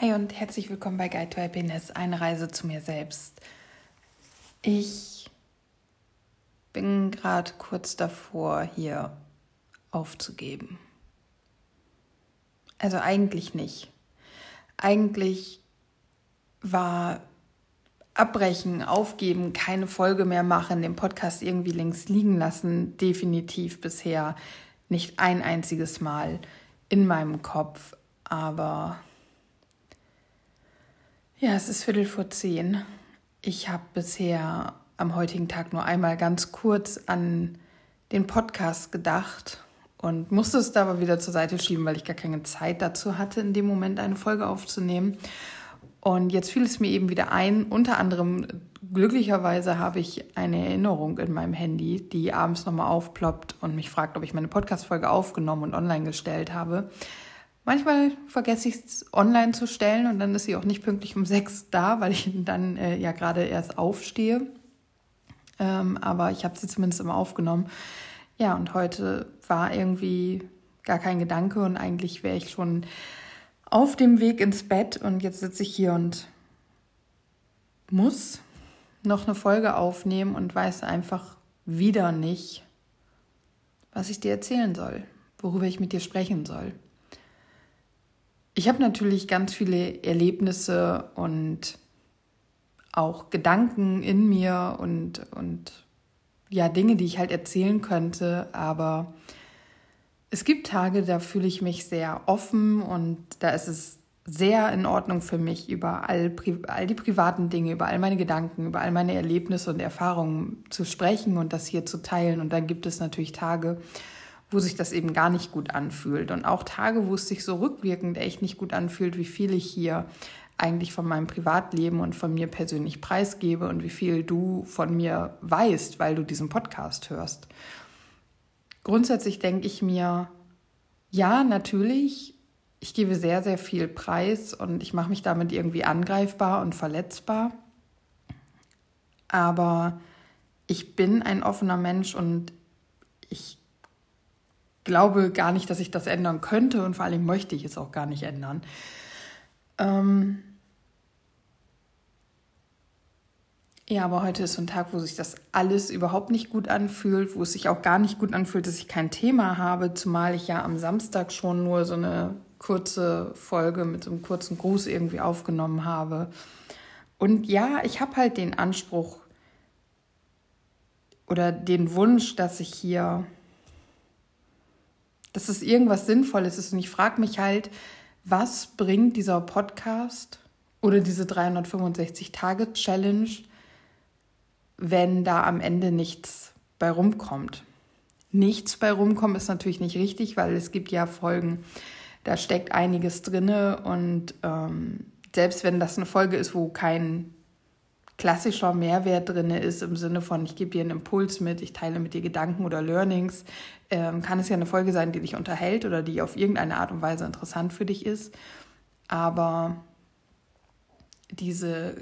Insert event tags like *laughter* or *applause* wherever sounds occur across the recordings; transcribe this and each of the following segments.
Hi und herzlich willkommen bei Guide to Happiness, eine Reise zu mir selbst. Ich bin gerade kurz davor, hier aufzugeben. Also eigentlich nicht. Eigentlich war abbrechen, aufgeben, keine Folge mehr machen, den Podcast irgendwie links liegen lassen, definitiv bisher nicht ein einziges Mal in meinem Kopf. Aber ja, es ist Viertel vor zehn. Ich habe bisher am heutigen Tag nur einmal ganz kurz an den Podcast gedacht und musste es da aber wieder zur Seite schieben, weil ich gar keine Zeit dazu hatte, in dem Moment eine Folge aufzunehmen. Und jetzt fiel es mir eben wieder ein, unter anderem glücklicherweise habe ich eine Erinnerung in meinem Handy, die abends nochmal aufploppt und mich fragt, ob ich meine Podcast-Folge aufgenommen und online gestellt habe. Manchmal vergesse ich es online zu stellen und dann ist sie auch nicht pünktlich um sechs da, weil ich dann äh, ja gerade erst aufstehe. Ähm, aber ich habe sie zumindest immer aufgenommen. Ja, und heute war irgendwie gar kein Gedanke und eigentlich wäre ich schon auf dem Weg ins Bett und jetzt sitze ich hier und muss noch eine Folge aufnehmen und weiß einfach wieder nicht, was ich dir erzählen soll, worüber ich mit dir sprechen soll. Ich habe natürlich ganz viele Erlebnisse und auch Gedanken in mir und, und ja, Dinge, die ich halt erzählen könnte, aber es gibt Tage, da fühle ich mich sehr offen und da ist es sehr in Ordnung für mich, über all, all die privaten Dinge, über all meine Gedanken, über all meine Erlebnisse und Erfahrungen zu sprechen und das hier zu teilen. Und dann gibt es natürlich Tage, wo sich das eben gar nicht gut anfühlt. Und auch Tage, wo es sich so rückwirkend echt nicht gut anfühlt, wie viel ich hier eigentlich von meinem Privatleben und von mir persönlich preisgebe und wie viel du von mir weißt, weil du diesen Podcast hörst. Grundsätzlich denke ich mir, ja, natürlich, ich gebe sehr, sehr viel Preis und ich mache mich damit irgendwie angreifbar und verletzbar. Aber ich bin ein offener Mensch und ich glaube gar nicht, dass ich das ändern könnte und vor allem möchte ich es auch gar nicht ändern. Ähm ja, aber heute ist so ein Tag, wo sich das alles überhaupt nicht gut anfühlt, wo es sich auch gar nicht gut anfühlt, dass ich kein Thema habe, zumal ich ja am Samstag schon nur so eine kurze Folge mit so einem kurzen Gruß irgendwie aufgenommen habe. Und ja, ich habe halt den Anspruch oder den Wunsch, dass ich hier dass es irgendwas Sinnvolles ist. Und ich frage mich halt, was bringt dieser Podcast oder diese 365-Tage-Challenge, wenn da am Ende nichts bei rumkommt? Nichts bei rumkommt ist natürlich nicht richtig, weil es gibt ja Folgen, da steckt einiges drinne und ähm, selbst wenn das eine Folge ist, wo kein klassischer Mehrwert drin ist, im Sinne von, ich gebe dir einen Impuls mit, ich teile mit dir Gedanken oder Learnings, ähm, kann es ja eine Folge sein, die dich unterhält oder die auf irgendeine Art und Weise interessant für dich ist. Aber diese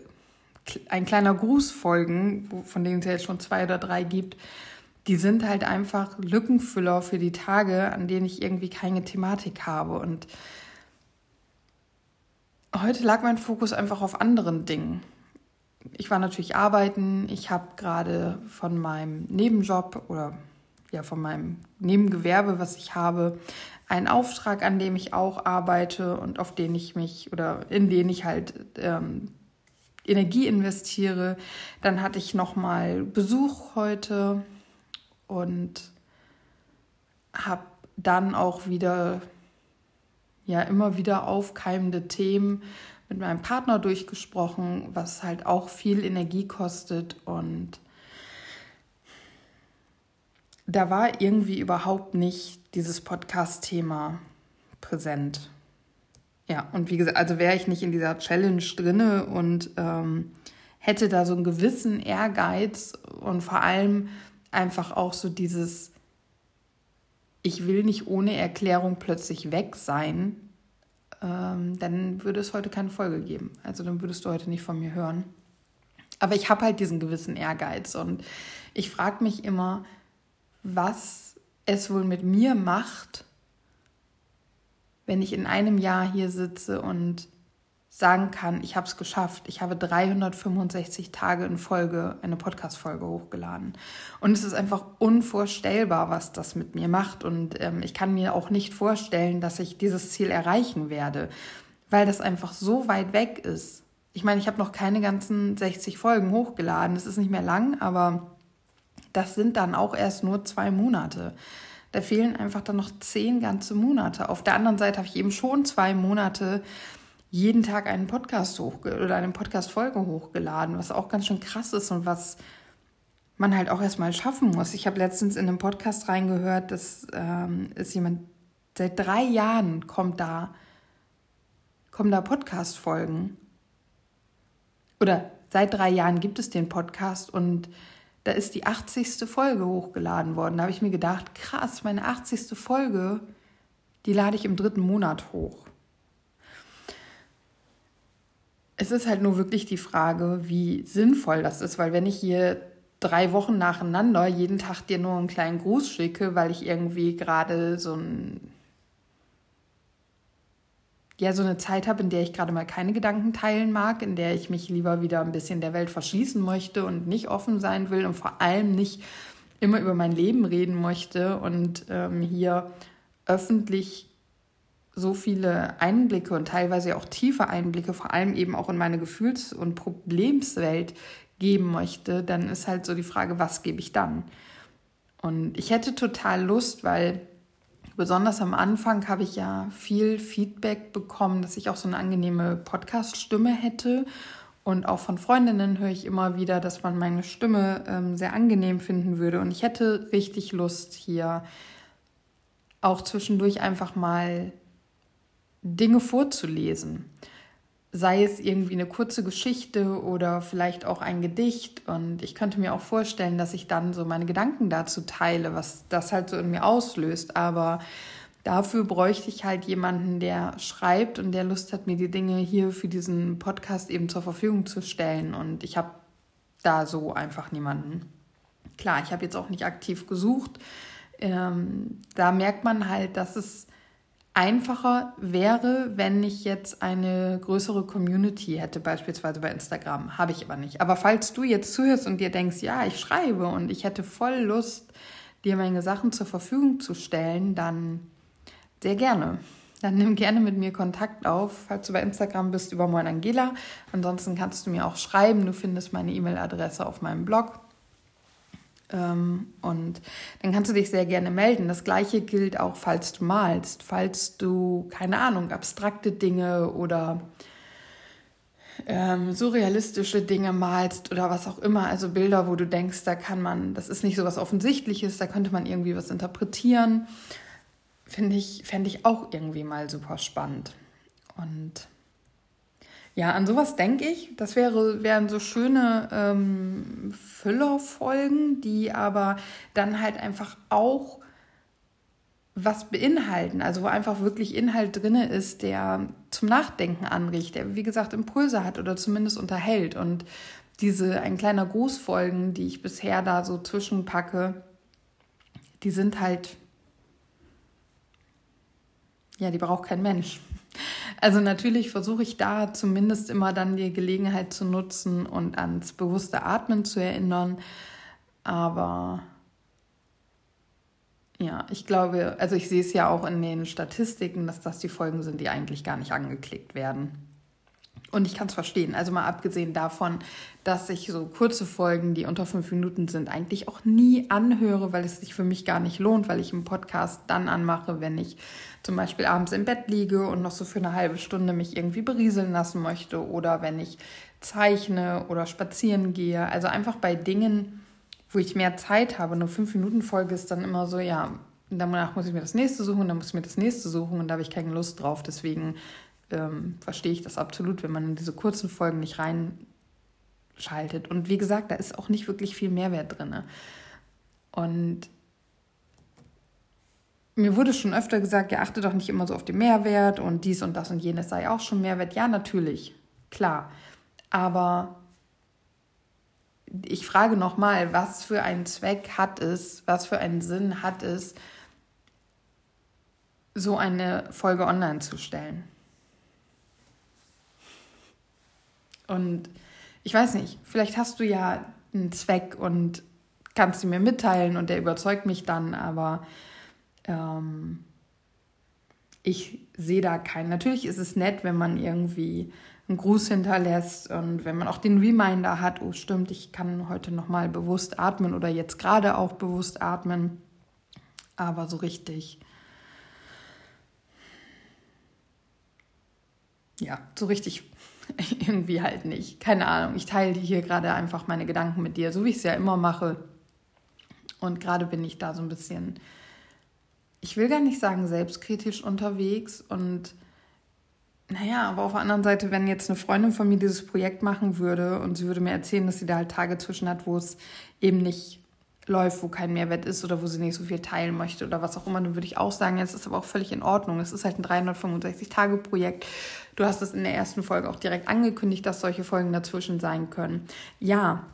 ein kleiner Grußfolgen, von denen es ja jetzt schon zwei oder drei gibt, die sind halt einfach Lückenfüller für die Tage, an denen ich irgendwie keine Thematik habe. Und heute lag mein Fokus einfach auf anderen Dingen ich war natürlich arbeiten. Ich habe gerade von meinem Nebenjob oder ja von meinem Nebengewerbe, was ich habe, einen Auftrag, an dem ich auch arbeite und auf den ich mich oder in den ich halt ähm, Energie investiere. Dann hatte ich noch mal Besuch heute und habe dann auch wieder ja immer wieder aufkeimende Themen mit meinem Partner durchgesprochen, was halt auch viel Energie kostet und da war irgendwie überhaupt nicht dieses Podcast-Thema präsent. Ja, und wie gesagt, also wäre ich nicht in dieser Challenge drinne und ähm, hätte da so einen gewissen Ehrgeiz und vor allem einfach auch so dieses, ich will nicht ohne Erklärung plötzlich weg sein, ähm, dann würde es heute keine Folge geben. Also dann würdest du heute nicht von mir hören. Aber ich habe halt diesen gewissen Ehrgeiz und ich frage mich immer, was es wohl mit mir macht, wenn ich in einem Jahr hier sitze und sagen kann, ich habe es geschafft. Ich habe 365 Tage in Folge eine Podcast-Folge hochgeladen. Und es ist einfach unvorstellbar, was das mit mir macht. Und ähm, ich kann mir auch nicht vorstellen, dass ich dieses Ziel erreichen werde, weil das einfach so weit weg ist. Ich meine, ich habe noch keine ganzen 60 Folgen hochgeladen. Es ist nicht mehr lang, aber das sind dann auch erst nur zwei Monate. Da fehlen einfach dann noch zehn ganze Monate. Auf der anderen Seite habe ich eben schon zwei Monate jeden Tag einen Podcast hoch oder eine Podcast-Folge hochgeladen, was auch ganz schön krass ist und was man halt auch erstmal schaffen muss. Ich habe letztens in einem Podcast reingehört, dass ähm, ist jemand seit drei Jahren kommt da kommen da Podcast-Folgen oder seit drei Jahren gibt es den Podcast und da ist die 80. Folge hochgeladen worden. Da habe ich mir gedacht, krass, meine 80. Folge, die lade ich im dritten Monat hoch. Es ist halt nur wirklich die Frage, wie sinnvoll das ist, weil wenn ich hier drei Wochen nacheinander jeden Tag dir nur einen kleinen Gruß schicke, weil ich irgendwie gerade so ein ja so eine Zeit habe, in der ich gerade mal keine Gedanken teilen mag, in der ich mich lieber wieder ein bisschen der Welt verschließen möchte und nicht offen sein will und vor allem nicht immer über mein Leben reden möchte und ähm, hier öffentlich so viele Einblicke und teilweise auch tiefe Einblicke, vor allem eben auch in meine Gefühls- und Problemswelt geben möchte, dann ist halt so die Frage, was gebe ich dann? Und ich hätte total Lust, weil besonders am Anfang habe ich ja viel Feedback bekommen, dass ich auch so eine angenehme Podcast-Stimme hätte. Und auch von Freundinnen höre ich immer wieder, dass man meine Stimme ähm, sehr angenehm finden würde. Und ich hätte richtig Lust, hier auch zwischendurch einfach mal Dinge vorzulesen. Sei es irgendwie eine kurze Geschichte oder vielleicht auch ein Gedicht. Und ich könnte mir auch vorstellen, dass ich dann so meine Gedanken dazu teile, was das halt so in mir auslöst. Aber dafür bräuchte ich halt jemanden, der schreibt und der Lust hat, mir die Dinge hier für diesen Podcast eben zur Verfügung zu stellen. Und ich habe da so einfach niemanden. Klar, ich habe jetzt auch nicht aktiv gesucht. Ähm, da merkt man halt, dass es einfacher wäre, wenn ich jetzt eine größere Community hätte, beispielsweise bei Instagram. Habe ich aber nicht. Aber falls du jetzt zuhörst und dir denkst, ja, ich schreibe und ich hätte voll Lust, dir meine Sachen zur Verfügung zu stellen, dann sehr gerne. Dann nimm gerne mit mir Kontakt auf, falls du bei Instagram bist, über Moin Angela. Ansonsten kannst du mir auch schreiben. Du findest meine E-Mail-Adresse auf meinem Blog. Ähm, und dann kannst du dich sehr gerne melden. Das gleiche gilt auch, falls du malst, falls du, keine Ahnung, abstrakte Dinge oder ähm, surrealistische Dinge malst oder was auch immer, also Bilder, wo du denkst, da kann man, das ist nicht so was Offensichtliches, da könnte man irgendwie was interpretieren, finde ich, fände ich auch irgendwie mal super spannend. Und ja, an sowas denke ich. Das wäre, wären so schöne ähm, Füllerfolgen, die aber dann halt einfach auch was beinhalten, also wo einfach wirklich Inhalt drin ist, der zum Nachdenken anregt, der wie gesagt Impulse hat oder zumindest unterhält. Und diese ein kleiner Grußfolgen, die ich bisher da so zwischenpacke, die sind halt, ja, die braucht kein Mensch. Also natürlich versuche ich da zumindest immer dann die Gelegenheit zu nutzen und ans bewusste Atmen zu erinnern. Aber ja, ich glaube, also ich sehe es ja auch in den Statistiken, dass das die Folgen sind, die eigentlich gar nicht angeklickt werden. Und ich kann es verstehen. Also mal abgesehen davon, dass ich so kurze Folgen, die unter fünf Minuten sind, eigentlich auch nie anhöre, weil es sich für mich gar nicht lohnt, weil ich einen Podcast dann anmache, wenn ich zum Beispiel abends im Bett liege und noch so für eine halbe Stunde mich irgendwie berieseln lassen möchte oder wenn ich zeichne oder spazieren gehe. Also einfach bei Dingen, wo ich mehr Zeit habe. Nur fünf Minuten Folge ist dann immer so, ja, danach muss ich mir das nächste suchen, dann muss ich mir das nächste suchen und da habe ich keine Lust drauf. Deswegen ähm, verstehe ich das absolut, wenn man in diese kurzen Folgen nicht reinschaltet. Und wie gesagt, da ist auch nicht wirklich viel Mehrwert drin. Und mir wurde schon öfter gesagt, ja, achte doch nicht immer so auf den Mehrwert und dies und das und jenes sei auch schon Mehrwert. Ja, natürlich, klar. Aber ich frage nochmal, was für einen Zweck hat es, was für einen Sinn hat es, so eine Folge online zu stellen? Und ich weiß nicht, vielleicht hast du ja einen Zweck und kannst ihn mir mitteilen und der überzeugt mich dann, aber ähm, ich sehe da keinen. Natürlich ist es nett, wenn man irgendwie einen Gruß hinterlässt und wenn man auch den Reminder hat, oh stimmt, ich kann heute nochmal bewusst atmen oder jetzt gerade auch bewusst atmen, aber so richtig. Ja, so richtig *laughs* irgendwie halt nicht. Keine Ahnung. Ich teile hier gerade einfach meine Gedanken mit dir, so wie ich es ja immer mache. Und gerade bin ich da so ein bisschen, ich will gar nicht sagen selbstkritisch unterwegs. Und naja, aber auf der anderen Seite, wenn jetzt eine Freundin von mir dieses Projekt machen würde und sie würde mir erzählen, dass sie da halt Tage zwischen hat, wo es eben nicht läuft, wo kein Mehrwert ist oder wo sie nicht so viel teilen möchte oder was auch immer, dann würde ich auch sagen, es ist aber auch völlig in Ordnung. Es ist halt ein 365-Tage-Projekt. Du hast es in der ersten Folge auch direkt angekündigt, dass solche Folgen dazwischen sein können. Ja.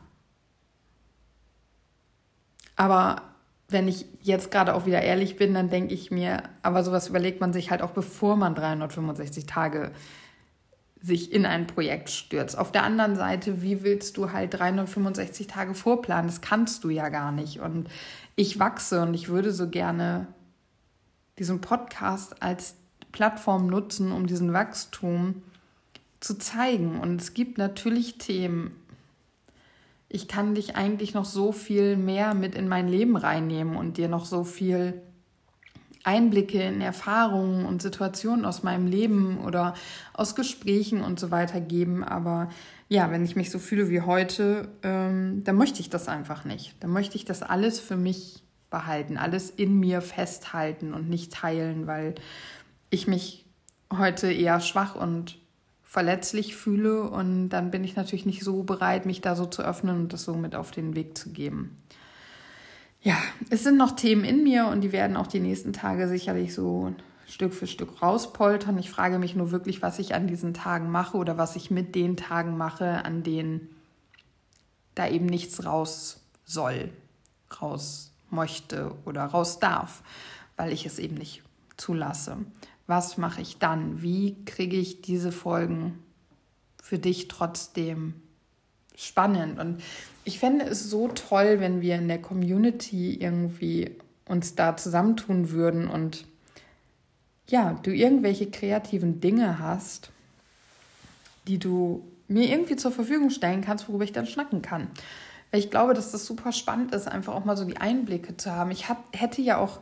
Aber wenn ich jetzt gerade auch wieder ehrlich bin, dann denke ich mir, aber sowas überlegt man sich halt auch bevor man 365 Tage sich in ein Projekt stürzt. Auf der anderen Seite, wie willst du halt 365 Tage vorplanen? Das kannst du ja gar nicht. Und ich wachse und ich würde so gerne diesen Podcast als Plattform nutzen, um diesen Wachstum zu zeigen. Und es gibt natürlich Themen. Ich kann dich eigentlich noch so viel mehr mit in mein Leben reinnehmen und dir noch so viel Einblicke in Erfahrungen und Situationen aus meinem Leben oder aus Gesprächen und so weiter geben. Aber ja, wenn ich mich so fühle wie heute, ähm, dann möchte ich das einfach nicht. Dann möchte ich das alles für mich behalten, alles in mir festhalten und nicht teilen, weil ich mich heute eher schwach und verletzlich fühle und dann bin ich natürlich nicht so bereit, mich da so zu öffnen und das so mit auf den Weg zu geben ja, es sind noch Themen in mir und die werden auch die nächsten Tage sicherlich so Stück für Stück rauspoltern. Ich frage mich nur wirklich, was ich an diesen Tagen mache oder was ich mit den Tagen mache, an denen da eben nichts raus soll, raus möchte oder raus darf, weil ich es eben nicht zulasse. Was mache ich dann? Wie kriege ich diese Folgen für dich trotzdem spannend? Und ich fände es so toll, wenn wir in der Community irgendwie uns da zusammentun würden und ja, du irgendwelche kreativen Dinge hast, die du mir irgendwie zur Verfügung stellen kannst, worüber ich dann schnacken kann. Weil ich glaube, dass das super spannend ist, einfach auch mal so die Einblicke zu haben. Ich hab, hätte ja auch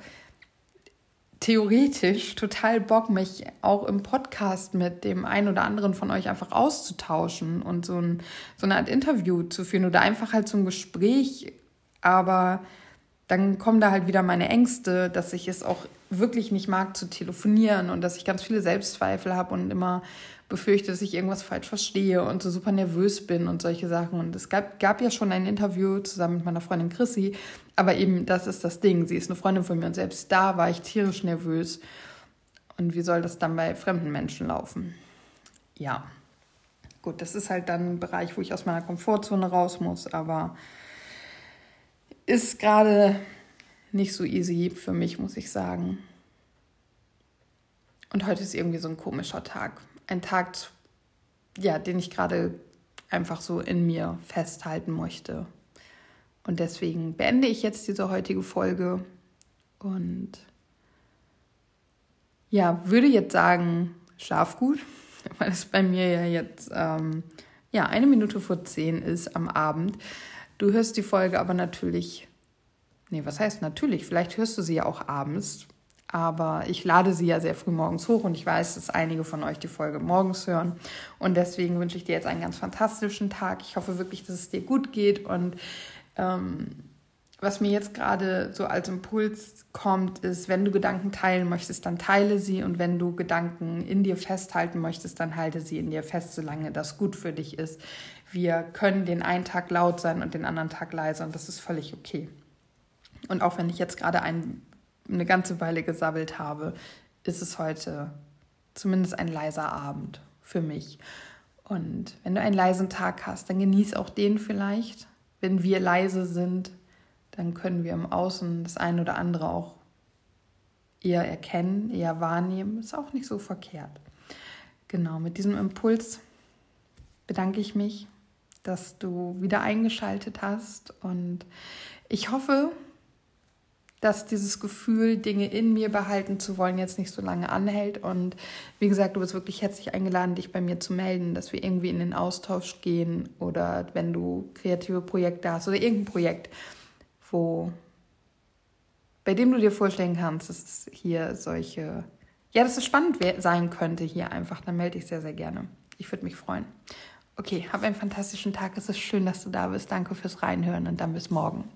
theoretisch total Bock, mich auch im Podcast mit dem einen oder anderen von euch einfach auszutauschen und so, ein, so eine Art Interview zu führen oder einfach halt so ein Gespräch. Aber dann kommen da halt wieder meine Ängste, dass ich es auch wirklich nicht mag zu telefonieren und dass ich ganz viele Selbstzweifel habe und immer befürchte, dass ich irgendwas falsch verstehe und so super nervös bin und solche Sachen. Und es gab, gab ja schon ein Interview zusammen mit meiner Freundin Chrissy, aber eben das ist das Ding. Sie ist eine Freundin von mir und selbst da war ich tierisch nervös. Und wie soll das dann bei fremden Menschen laufen? Ja. Gut, das ist halt dann ein Bereich, wo ich aus meiner Komfortzone raus muss, aber ist gerade nicht so easy für mich, muss ich sagen. Und heute ist irgendwie so ein komischer Tag ein Tag, ja, den ich gerade einfach so in mir festhalten möchte. Und deswegen beende ich jetzt diese heutige Folge und ja, würde jetzt sagen, schlaf gut, *laughs* weil es bei mir ja jetzt ähm, ja, eine Minute vor zehn ist am Abend. Du hörst die Folge aber natürlich, nee, was heißt natürlich? Vielleicht hörst du sie ja auch abends, aber ich lade sie ja sehr früh morgens hoch und ich weiß, dass einige von euch die Folge morgens hören. Und deswegen wünsche ich dir jetzt einen ganz fantastischen Tag. Ich hoffe wirklich, dass es dir gut geht. Und ähm, was mir jetzt gerade so als Impuls kommt, ist, wenn du Gedanken teilen möchtest, dann teile sie. Und wenn du Gedanken in dir festhalten möchtest, dann halte sie in dir fest, solange das gut für dich ist. Wir können den einen Tag laut sein und den anderen Tag leise und das ist völlig okay. Und auch wenn ich jetzt gerade einen eine ganze Weile gesabbelt habe, ist es heute zumindest ein leiser Abend für mich. Und wenn du einen leisen Tag hast, dann genieß auch den vielleicht. Wenn wir leise sind, dann können wir im Außen das eine oder andere auch eher erkennen, eher wahrnehmen. Ist auch nicht so verkehrt. Genau, mit diesem Impuls bedanke ich mich, dass du wieder eingeschaltet hast und ich hoffe, dass dieses Gefühl, Dinge in mir behalten zu wollen, jetzt nicht so lange anhält. Und wie gesagt, du bist wirklich herzlich eingeladen, dich bei mir zu melden, dass wir irgendwie in den Austausch gehen oder wenn du kreative Projekte hast oder irgendein Projekt, wo bei dem du dir vorstellen kannst, dass es hier solche, ja, dass es spannend sein könnte hier einfach, dann melde ich sehr, sehr gerne. Ich würde mich freuen. Okay, hab einen fantastischen Tag. Es ist schön, dass du da bist. Danke fürs Reinhören und dann bis morgen.